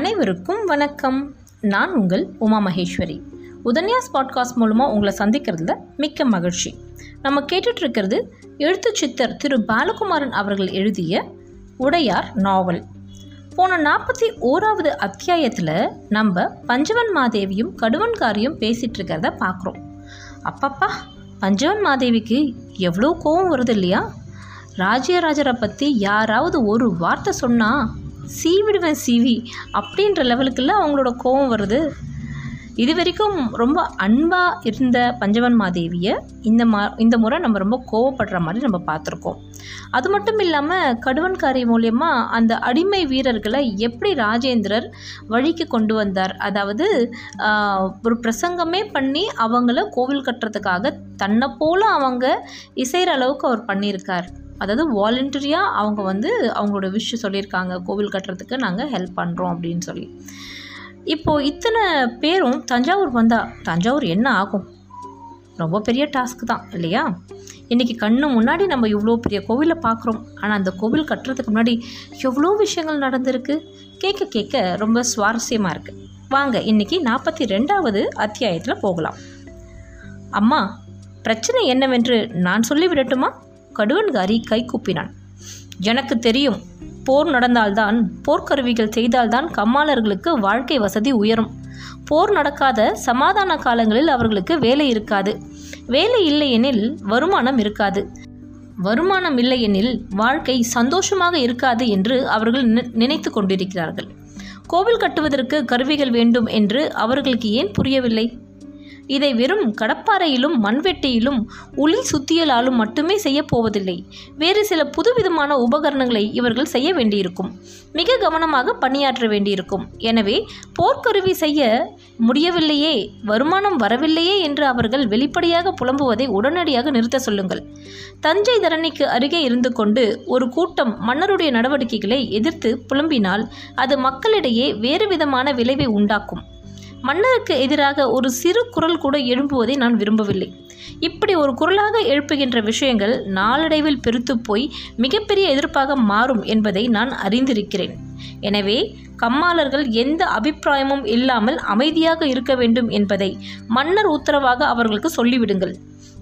அனைவருக்கும் வணக்கம். நான் உங்கள் உமா மகேஸ்வரி. உதன்யாஸ் பாட்காஸ்ட் மூலமாக உங்களை சந்திக்கிறதுல மிக்க மகிழ்ச்சி. நம்ம கேட்டுட்ருக்கிறது எழுத்து சித்தர் திரு பாலகுமாரன் அவர்கள் எழுதிய உடையார் நாவல். போன நாற்பத்தி ஓராவது அத்தியாயத்தில் நம்ம பஞ்சவன் மாதேவியும் கடுவன்காரியும் பேசிகிட்டு இருக்கிறத பார்க்குறோம் அப்பப்பா பஞ்சவன் மாதேவிக்கு எவ்வளோ கோவம் வருது இல்லையா? ராஜ்யராஜரை பற்றி யாராவது ஒரு வார்த்தை சொன்னால் சீவிடுவேன் சீவி அப்படின்ற லெவலுக்குள்ள அவங்களோட கோவம் வருது. இது வரைக்கும் ரொம்ப அன்பாக இருந்த பஞ்சவன் மாதேவியை இந்த மா இந்த முறை நம்ம ரொம்ப கோவப்படுற மாதிரி நம்ம பார்த்துருக்கோம். அது மட்டும் இல்லாமல் கடுவன்காரி மூலயமா அந்த அடிமை வீரர்களை எப்படி ராஜேந்திரர் வழிக்கு கொண்டு வந்தார்? அதாவது ஒரு பிரசங்கமே பண்ணி அவங்கள கோவில் கட்டுறதுக்காக தன்னை போல அவங்க இசைகிற அளவுக்கு அவர் பண்ணியிருக்கார். அதாவது வாலண்டரியாக அவங்க வந்து அவங்களோட விஷ் சொல்லியிருக்காங்க. கோவில் கட்டுறதுக்கு நாங்கள் ஹெல்ப் பண்ணுறோம் அப்படின்னு சொல்லி. இப்போது இத்தனை பேரும் தஞ்சாவூர் வந்தால் தஞ்சாவூர் என்ன ஆகும்? ரொம்ப பெரிய டாஸ்க் தான் இல்லையா? இன்றைக்கி கண்ணு முன்னாடி நம்ம இவ்வளோ பெரிய கோவிலை பார்க்குறோம். ஆனால் அந்த கோவில் கட்டுறதுக்கு முன்னாடி எவ்வளோ விஷயங்கள் நடந்திருக்கு? கேட்க கேட்க ரொம்ப சுவாரஸ்யமாக இருக்குது வாங்க இன்றைக்கி நாற்பத்தி ரெண்டாவது அத்தியாயத்தில் போகலாம். அம்மா பிரச்சனை என்னவென்று நான் சொல்லிவிடட்டுமா? கடுவன்காரி கை கூப்பினான். எனக்கு தெரியும் போர் நடந்தால்தான் போர்க்கருவிகள் செய்தால்தான் கம்மாளர்களுக்கு வாழ்க்கை வசதி உயரும். போர் நடக்காத சமாதான காலங்களில் அவர்களுக்கு வேலை இருக்காது. வேலை இல்லையெனில் வருமானம் இருக்காது. வருமானம் இல்லையெனில் வாழ்க்கை சந்தோஷமாக இருக்காது என்று அவர்கள் நினைத்து கொண்டிருக்கிறார்கள். கோவில் கட்டுவதற்கு கருவிகள் வேண்டும் என்று அவர்களுக்கு ஏன் புரியவில்லை? இதை வெறும் கடப்பாறையிலும் மண்வெட்டியிலும் உளி சுத்தியலாலும் மட்டுமே செய்யப் போவதில்லை. வேறு சில புதுவிதமான உபகரணங்களை இவர்கள் செய்ய வேண்டியிருக்கும். மிக கவனமாக பணியாற்ற வேண்டியிருக்கும். எனவே போர்க்கருவி செய்ய முடியவில்லையே வருமானம் வரவில்லையே என்று அவர்கள் வெளிப்படையாக புலம்புவதை உடனடியாக நிறுத்த சொல்லுங்கள். தஞ்சை தரணிக்கு அருகே இருந்து கொண்டு ஒரு கூட்டம் மன்னருடைய நடவடிக்கைகளை எதிர்த்து புலம்பினால் அது மக்களிடையே வேறு விதமான விளைவை உண்டாக்கும். மன்னருக்கு எதிராக ஒரு சிறு குரல் கூட எழும்புவதை நான் விரும்பவில்லை. இப்படி ஒரு குரலாக எழுப்புகின்ற விஷயங்கள் நாளடைவில் பெருத்து போய் மிகப்பெரிய எதிர்ப்பாக மாறும் என்பதை நான் அறிந்திருக்கிறேன். எனவே கம்மாளர்கள் எந்த அபிப்பிராயமும் இல்லாமல் அமைதியாக இருக்க வேண்டும் என்பதை மன்னர் உத்தரவாக அவர்களுக்கு சொல்லிவிடுங்கள்.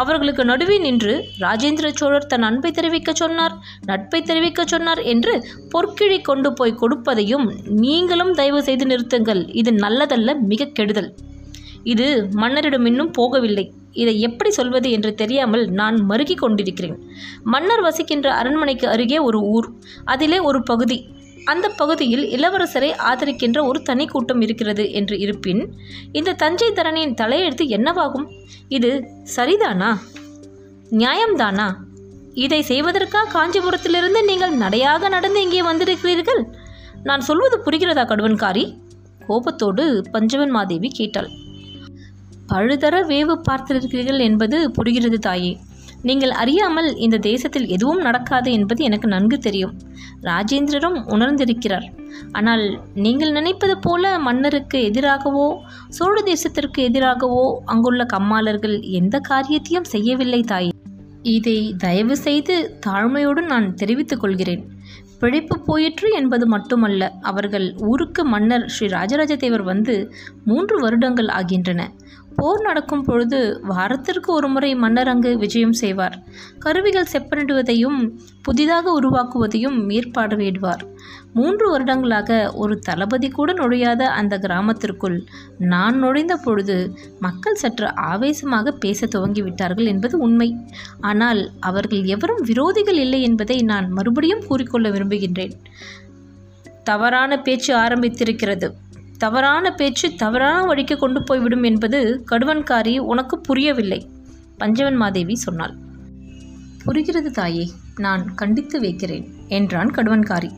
அவர்களுக்கு நடுவே நின்று ராஜேந்திர சோழர் தன் அன்பை தெரிவிக்க சொன்னார் நட்பை தெரிவிக்க சொன்னார் என்று பொற்கிழி கொண்டு போய் கொடுப்பதையும் நீங்களும் தயவு செய்து நிறுத்துங்கள். இது நல்லதல்ல மிக கெடுதல். இது மன்னரிடம் இன்னும் போகவில்லை. இதை எப்படி சொல்வது என்று தெரியாமல் நான் மருகிக் கொண்டிருக்கிறேன். மன்னர் வசிக்கின்ற அரண்மனைக்கு அருகே ஒரு ஊர் அதிலே ஒரு பகுதி. அந்த பகுதியில் இளவரசரை ஆதரிக்கின்ற ஒரு தனி கூட்டம் இருக்கிறது என்று இருப்பின் இந்த தஞ்சை தரணியின் தலையெழுத்து என்னவாகும்? இது சரிதானா? நியாயம்தானா? இதை செய்வதற்காக காஞ்சிபுரத்திலிருந்து நீங்கள் நடையாக நடந்து இங்கே வந்திருக்கிறீர்கள்? நான் சொல்வது புரிகிறதா கடுவன்காரி? கோபத்தோடு பஞ்சவன் மாதேவி கேட்டாள். பழுதர வேவு பார்த்திருக்கிறீர்கள் என்பது புரிகிறது தாயே. நீங்கள் அறியாமல் இந்த தேசத்தில் எதுவும் நடக்காது என்பது எனக்கு நன்கு தெரியும். ராஜேந்திரரும் உணர்ந்திருக்கிறார். ஆனால் நீங்கள் நினைப்பது போல மன்னருக்கு எதிராகவோ சோழ தேசத்திற்கு எதிராகவோ அங்குள்ள கம்மாளர்கள் எந்த காரியத்தையும் செய்யவில்லை தாயே. இதை தயவு செய்து தாழ்மையோடு நான் தெரிவித்துக் கொள்கிறேன். பிழைப்பு போயிற்று என்பது மட்டுமல்ல அவர்கள் ஊருக்கு மன்னர் ஸ்ரீ ராஜராஜ தேவர் வந்து மூன்று வருடங்கள் ஆகின்றன. போர் நடக்கும் பொழுது வாரத்திற்கு ஒரு முறை மன்னர் அங்கு விஜயம் செய்வார். கருவிகள் செப்பனிடுவதையும் புதிதாக உருவாக்குவதையும் மேற்பார்வையிடுவார். மூன்று வருடங்களாக ஒரு தளபதி கூட நுழையாத அந்த கிராமத்திற்குள் நான் நுழைந்த பொழுது மக்கள் சற்று ஆவேசமாக பேச துவங்கிவிட்டார்கள் என்பது உண்மை. ஆனால் அவர்கள் எவரும் விரோதிகள் இல்லை என்பதை நான் மறுபடியும் கூறிக்கொள்ள விரும்புகின்றேன். தவறான பேச்சு ஆரம்பித்திருக்கிறது. தவறான பேச்சு தவறான வழிக்கு கொண்டு போய்விடும் என்பது கடுவன்காரி உனக்கு புரியவில்லை பஞ்சவன் மாதேவி சொன்னாள். புரிகிறது தாயே நான் கண்டித்து வைக்கிறேன் என்றான் கடுவன்காரி.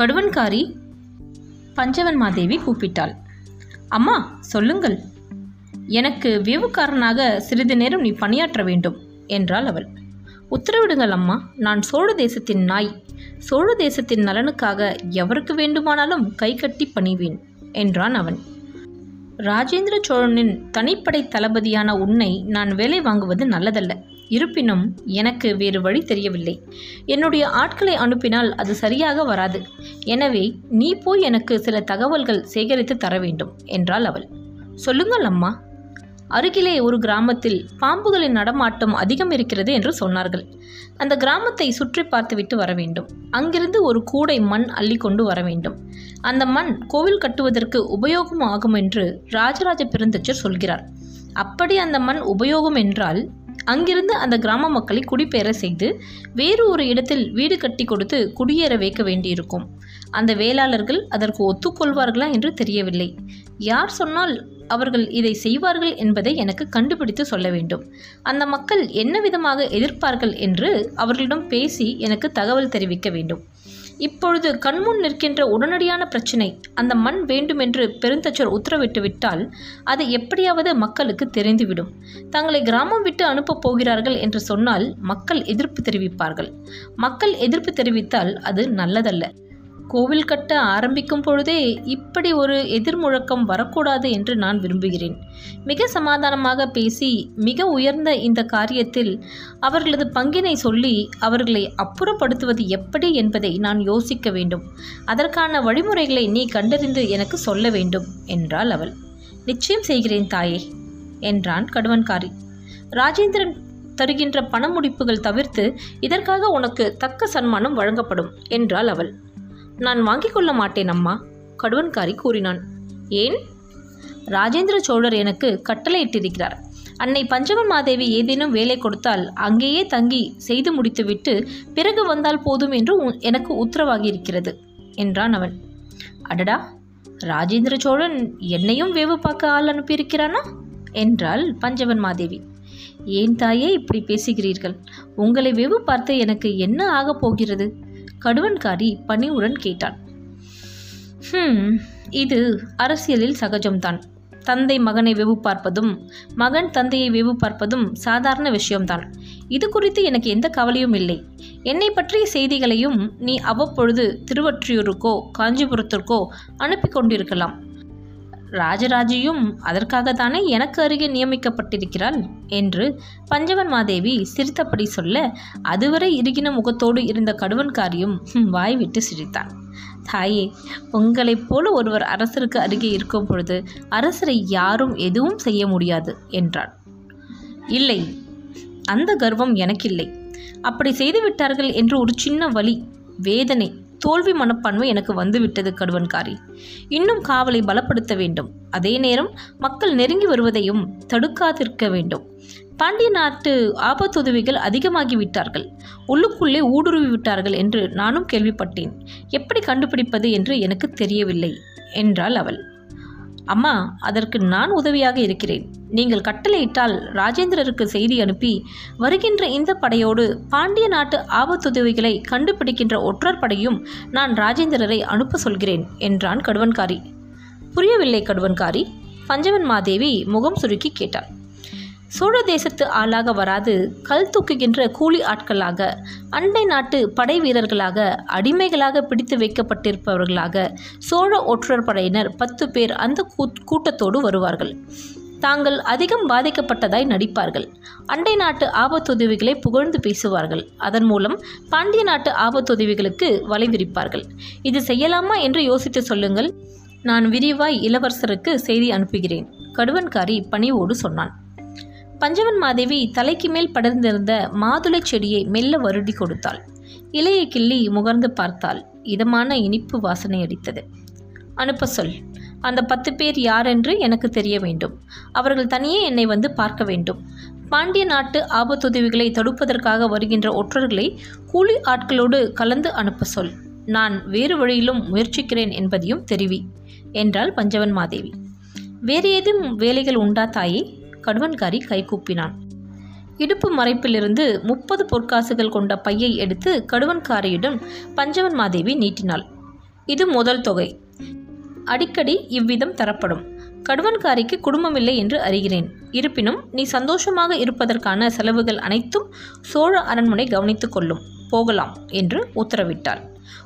கடுவன்காரி பஞ்சவன் மாதேவி கூப்பிட்டாள். அம்மா சொல்லுங்கள். எனக்கு வேவுக்காரனாக சிறிது நேரம் நீ பணியாற்ற வேண்டும் என்றாள் அவள். உத்தரவிடுங்கள் அம்மா நான் சோழ தேசத்தின் நாய். சோழ தேசத்தின் நலனுக்காக எவருக்கு வேண்டுமானாலும் கை கட்டி பணிவேன். என்றான் அவன். ராஜேந்திர சோழனின் தனிப்படை தளபதியான உன்னை நான் வேலை வாங்குவது நல்லதல்ல. இருப்பினும் எனக்கு வேறு வழி தெரியவில்லை. என்னுடைய ஆட்களை அனுப்பினால் அது சரியாக வராது. எனவே நீ போய் எனக்கு சில தகவல்கள் சேகரித்து தர வேண்டும் என்றாள் அவள். சொல்லுங்கள் அம்மா. அருகிலே ஒரு கிராமத்தில் பாம்புகளின் நடமாட்டம் அதிகம் இருக்கிறது என்று சொன்னார்கள். அந்த கிராமத்தை சுற்றி பார்த்துவிட்டு வர வேண்டும். அங்கிருந்து ஒரு கூடை மண் அள்ளி கொண்டு வர வேண்டும். அந்த மண் கோவில் கட்டுவதற்கு உபயோகம் ஆகும் என்று ராஜராஜ பெருந்தச்சர் சொல்கிறார். அப்படி அந்த மண் உபயோகம் என்றால் அங்கிருந்து அந்த கிராம மக்களை குடிபெயர செய்து வேறு ஒரு இடத்தில் வீடு கட்டி கொடுத்து குடியேற வைக்க வேண்டியிருக்கும். அந்த வேளாளர்கள் அதற்கு ஒத்துக்கொள்வார்களா என்று தெரியவில்லை. யார் சொன்னால் அவர்கள் இதை செய்வார்கள் என்பதை எனக்கு கண்டுபிடித்து சொல்ல வேண்டும். அந்த மக்கள் என்ன விதமாக எதிர்ப்பார்கள் என்று அவர்களிடம் பேசி எனக்கு தகவல் தெரிவிக்க வேண்டும். இப்பொழுது கண்முன் நிற்கின்ற உடனடியான பிரச்சினை அந்த மண் வேண்டுமென்று பெருந்தச்சர் உத்தரவிட்டு விட்டால் அது எப்படியாவது மக்களுக்கு தெரிந்துவிடும். தங்களை கிராமம் விட்டு அனுப்பப் போகிறார்கள் என்று சொன்னால் மக்கள் எதிர்ப்பு தெரிவிப்பார்கள். மக்கள் எதிர்ப்பு தெரிவித்தால் அது நல்லதல்ல. கோவில் கட்ட ஆரம்பிக்கும் பொழுதே இப்படி ஒரு எதிர்முழக்கம் வரக்கூடாது என்று நான் விரும்புகிறேன். மிக சமாதானமாக பேசி மிக உயர்ந்த இந்த காரியத்தில் அவர்களது பங்கினை சொல்லி அவர்களை அப்புறப்படுத்துவது எப்படி என்பதை நான் யோசிக்க வேண்டும். அதற்கான வழிமுறைகளை நீ கண்டறிந்து எனக்கு சொல்ல வேண்டும் என்றாள் அவள். நிச்சயம் செய்கிறேன் தாயே என்றான் கடுவன்காரி. ராஜேந்திரன் தருகின்ற பண முடிப்புகள் தவிர்த்து இதற்காக உனக்கு தக்க சன்மானம் வழங்கப்படும் என்றாள் அவள். நான் வாங்கிக் கொள்ள மாட்டேன் அம்மா கடுவன்காரி கூறினான். ஏன்? ராஜேந்திர சோழர் எனக்கு கட்டளையிட்டிருக்கிறார். அன்னை பஞ்சவன் மாதேவி ஏதேனும் வேலை கொடுத்தால் அங்கேயே தங்கி செய்து முடித்துவிட்டு பிறகு வந்தால் போதும் என்று உ- எனக்கு உத்தரவாகி இருக்கிறது என்றான் அவன். அடடா ராஜேந்திர சோழன் என்னையும் வேவு பார்க்க ஆள் அனுப்பியிருக்கிறானா? என்றாள் பஞ்சவன் மாதேவி. ஏன் தாயே இப்படி பேசுகிறீர்கள்? உங்களை வேவு பார்த்து எனக்கு என்ன ஆகப் போகிறது? கடுவன்காரி பணிவுடன் கேட்டான். ஹம் இது அரசியலில் சகஜம்தான். தந்தை மகனை வெவு பார்ப்பதும் மகன் தந்தையை வெவு பார்ப்பதும் சாதாரண விஷயம்தான். இது குறித்து எனக்கு எந்த கவலையும் இல்லை. என்னை பற்றிய செய்திகளையும் நீ அவ்வப்பொழுது திருவற்றியூருக்கோ காஞ்சிபுரத்திற்கோ அனுப்பி கொண்டிருக்கலாம். ராஜராஜியும் அதற்காகத்தானே எனக்கு அருகே நியமிக்கப்பட்டிருக்கிறாள் என்று பஞ்சவன் மாதேவி சிரித்தபடி சொல்ல அதுவரை இறுகின முகத்தோடு இருந்த கடுவன்காரியும் வாய் விட்டு சிரித்தான். தாயே உங்களைப் போல ஒருவர் அரசருக்கு அருகே இருக்கும் பொழுது அரசரை யாரும் எதுவும் செய்ய முடியாது என்றான் இல்லை அந்த கர்வம் எனக்கில்லை. அப்படி செய்து விட்டார்கள் என்று ஒரு சின்ன வழி வேதனை தோல்வி மனப்பான்மை எனக்கு வந்துவிட்டது கடுவன்காரி. இன்னும் காவலை பலப்படுத்த வேண்டும். அதே நேரம் மக்கள் நெருங்கி வருவதையும் தடுக்காதிருக்க வேண்டும். பாண்டிய நாட்டு ஆபத்துதவிகள் அதிகமாகி விட்டார்கள். உள்ளுக்குள்ளே ஊடுருவி விட்டார்கள் என்று நானும் கேள்விப்பட்டேன். எப்படி கண்டுபிடிப்பது என்று எனக்கு தெரியவில்லை என்றாள் அவள். அம்மா அதற்கு நான் உதவியாக இருக்கிறேன். நீங்கள் கட்டளையிட்டால் ராஜேந்திரருக்கு செய்தி அனுப்பி வருகின்ற இந்த படையோடு பாண்டிய நாட்டு ஆபத்துதவிகளை கண்டுபிடிக்கின்ற ஒற்றர் படையும் நான் ராஜேந்திரரை அனுப்ப சொல்கிறேன் என்றான் கடுவன்காரி. புரியவில்லை கடுவன்காரி. பஞ்சவன் மாதேவி முகம் சுருக்கி கேட்டாள். சோழ தேசத்து ஆளாக வராது கல் தூக்குகின்ற கூலி ஆட்களாக அண்டை நாட்டு படை வீரர்களாக அடிமைகளாக பிடித்து வைக்கப்பட்டிருப்பவர்களாக சோழ ஒற்றர் படையினர் பத்து பேர் அந்த கூட்டத்தோடு வருவார்கள். தாங்கள் அதிகம் பாதிக்கப்பட்டதாய் நடிப்பார்கள். அண்டை நாட்டு ஆபத்துதவிகளை புகழ்ந்து பேசுவார்கள். அதன் மூலம் பாண்டிய நாட்டு ஆபத்துதவிகளுக்கு வலை விரிப்பார்கள். இது செய்யலாமா என்று யோசித்து சொல்லுங்கள். நான் விரிவாய் இளவரசருக்கு செய்தி அனுப்புகிறேன். கடுவன்காரி பணிவோடு சொன்னான். பஞ்சவன் மாதேவி தலைக்கு மேல் படர்ந்திருந்த மாதுளைச் செடியை மெல்ல வருடி கொடுத்தாள். இலையை கிள்ளி முகர்ந்து பார்த்தாள். இதமான இனிப்பு வாசனை அடித்தது. அனுப்ப சொல். அந்த பத்து பேர் யாரென்று எனக்கு தெரிய வேண்டும். அவர்கள் தனியே என்னை வந்து பார்க்க வேண்டும். பாண்டிய நாட்டு ஆபத்துதவிகளை தடுப்பதற்காக வருகின்ற ஒற்றர்களை கூலி ஆட்களோடு கலந்து அனுப்ப சொல். நான் வேறு வழியிலும் முயற்சிக்கிறேன் என்பதையும் தெரிவி என்றாள் பஞ்சவன் மாதேவி. வேறு ஏதும் வேலைகள் உண்டா தாயே? கடுவன்காரி கைகூப்பினான் இடுப்பு மறைப்பிலிருந்து முப்பது பொற்காசுகள் கொண்ட பையை எடுத்து கடுவன்காரியுடன் பஞ்சவன் மாதேவி நீட்டினாள். இது முதல் தொகை. அடிக்கடி இவ்விதம் தரப்படும். கடுவன்காரிக்கு குடும்பமில்லை என்று அறிகிறேன். இருப்பினும் நீ சந்தோஷமாக இருப்பதற்கான செலவுகள் அனைத்தும் சோழ அரண்மனை கவனித்துக் கொள்ளும். போகலாம் என்று உத்தரவிட்டாள்.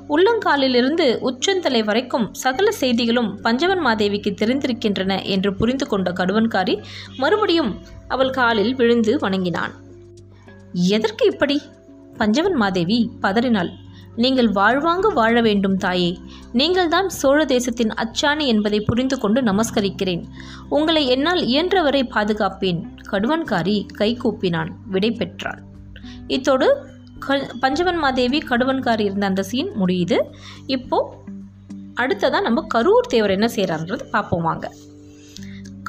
உள்ளங்காலிலிருந்து உச்சந்தலை வரைக்கும் சகல செய்திகளும் பஞ்சவன் மாதேவிக்கு தெரிந்திருக்கின்றன என்று புரிந்து கொண்ட கடுவன்காரி மறுபடியும் அவள் காலில் விழுந்து வணங்கினான். எதற்கு இப்படி? பஞ்சவன் மாதேவி பதறினாள். நீங்கள் வாழ்வாங்கு வாழ வேண்டும் தாயே. நீங்கள்தான் சோழ தேசத்தின் அச்சாணி என்பதை புரிந்து கொண்டு நமஸ்கரிக்கிறேன். உங்களை என்னால் இயன்றவரை பாதுகாப்பேன் கடுவன்காரி கை கூப்பினான் விடை பெற்றாள். இத்தோடு க பஞ்சவன் மாதேவி கடுவன்காரி இருந்த அந்த சீன் முடியுது. இப்போது அடுத்ததான் நம்ம கரூர் தேவர் என்ன செய்கிறான்றது பார்ப்போம் வாங்க.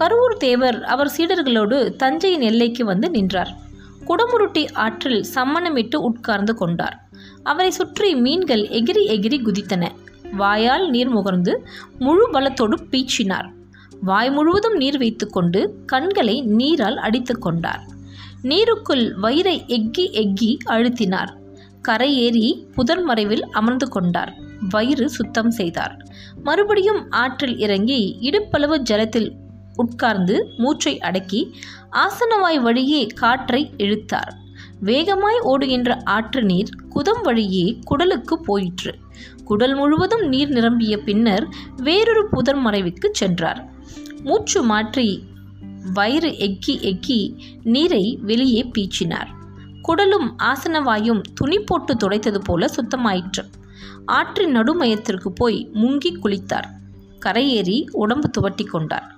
கரூர் தேவர் அவர் சீடர்களோடு தஞ்சையின் எல்லைக்கு வந்து நின்றார். குடமுருட்டி ஆற்றில் சம்மணமிட்டு உட்கார்ந்து கொண்டார். அவரை சுற்றி மீன்கள் எகிரி எகிரி குதித்தன. வாயால் நீர் முகர்ந்து முழு பலத்தோடு பீச்சினார். வாய் முழுவதும் நீர் வைத்துக்கொண்டு கண்களை நீரால் அடித்து கொண்டார். நீருக்குள் வயிறை எக்கி எக்கி அழுத்தினார். கரை ஏறி புதர் மறைவில் அமர்ந்து கொண்டார். வயிறு சுத்தம் செய்தார். மறுபடியும் ஆற்றில் இறங்கி இடுப்பளவு ஜலத்தில் உட்கார்ந்து மூச்சை அடக்கி ஆசனவாய் வழியே காற்றை இழுத்தார். வேகமாய் ஓடுகின்ற ஆற்று நீர் குதம் வழியே குடலுக்கு போயிற்று. குடல் முழுவதும் நீர் நிரம்பிய பின்னர் வேறொரு புதர் மறைவுக்கு சென்றார். மூச்சு மாற்றி வயிறு எக்கி எக்கி நீரை வெளியே பீச்சினார். குடலும் ஆசனவாயும் துணி போட்டு துடைத்தது போல சுத்தமாயிற்று. ஆற்றின் நடுமையத்திற்கு போய் முங்கி குளித்தார். கரையேறி உடம்பு துவட்டி கொண்டார்.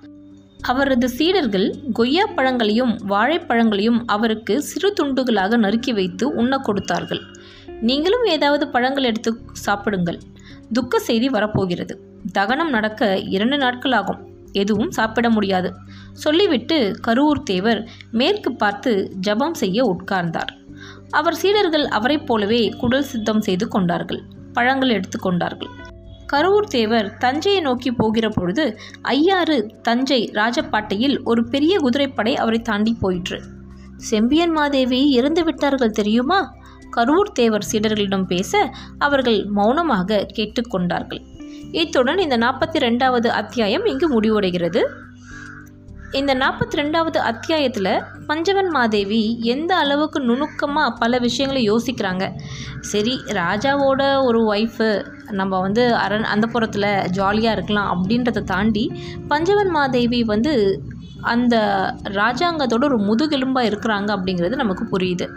அவரது சீடர்கள் கொய்யா பழங்களையும் வாழைப்பழங்களையும் அவருக்கு சிறு துண்டுகளாக நறுக்கி வைத்து உண்ண கொடுத்தார்கள். நீங்களும் ஏதாவது பழங்கள் எடுத்து சாப்பிடுங்கள். துக்க செய்தி வரப்போகிறது. தகனம் நடக்க இரண்டு நாட்கள் ஆகும். எதுவும் சாப்பிட முடியாது. சொல்லிவிட்டு கரூர் தேவர் மேற்கு பார்த்து ஜபம் செய்ய உட்கார்ந்தார். அவர் சீடர்கள் அவரைப் போலவே குடல் சித்தம் செய்து கொண்டார்கள். பழங்கள் எடுத்துக்கொண்டார்கள் கரூர் தேவர் தஞ்சையை நோக்கி போகிற பொழுது ஐயாறு தஞ்சை ராஜப்பாட்டையில் ஒரு பெரிய குதிரைப்படை அவரை தாண்டி போயிற்று. செம்பியன் மாதேவி இறந்து விட்டார்கள் தெரியுமா? கரூர் தேவர் சீடர்களிடம் பேச அவர்கள் மௌனமாக கேட்டுக்கொண்டார்கள். இத்துடன் இந்த நாற்பத்தி ரெண்டாவது அத்தியாயம் இங்கு முடிவடைகிறது. இந்த நாற்பத்தி ரெண்டாவது அத்தியாயத்தில் பஞ்சவன் மாதேவி எந்த அளவுக்கு நுணுக்கமாக பல விஷயங்களை யோசிக்கிறாங்க. சரி ராஜாவோட ஒரு ஒய்ஃபு நம்ம வந்து அரண் அந்த புறத்தில் ஜாலியாக இருக்கலாம் அப்படின்றத தாண்டி பஞ்சவன் மாதேவி வந்து அந்த ராஜாங்கத்தோட ஒரு முதுகெலும்பாக இருக்கிறாங்க அப்படிங்கிறது நமக்கு புரியுது.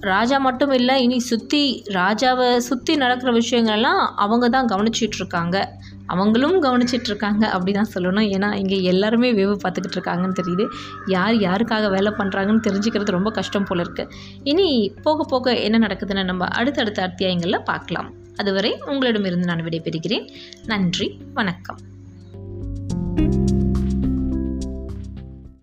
ராஜா மட்டும் இல்லை இனி சுற்றி ராஜாவை சுற்றி நடக்கிற விஷயங்கள்லாம் அவங்க தான் கவனிச்சிட்ருக்காங்க அவங்களும் கவனிச்சிட்ருக்காங்க அப்படி தான் சொல்லணும். ஏன்னா இங்கே எல்லாருமே வேவு பார்த்துக்கிட்டு இருக்காங்கன்னு தெரியுது. யார் யாருக்காக வேலை பண்ணுறாங்கன்னு தெரிஞ்சுக்கிறது ரொம்ப கஷ்டம் போல இருக்குது இனி போக போக என்ன நடக்குதுன்னு நம்ம அடுத்தடுத்த அத்தியாயங்களில் பார்க்கலாம். அதுவரை உங்களிடமிருந்து நான் விடைபெறுகிறேன். நன்றி வணக்கம்.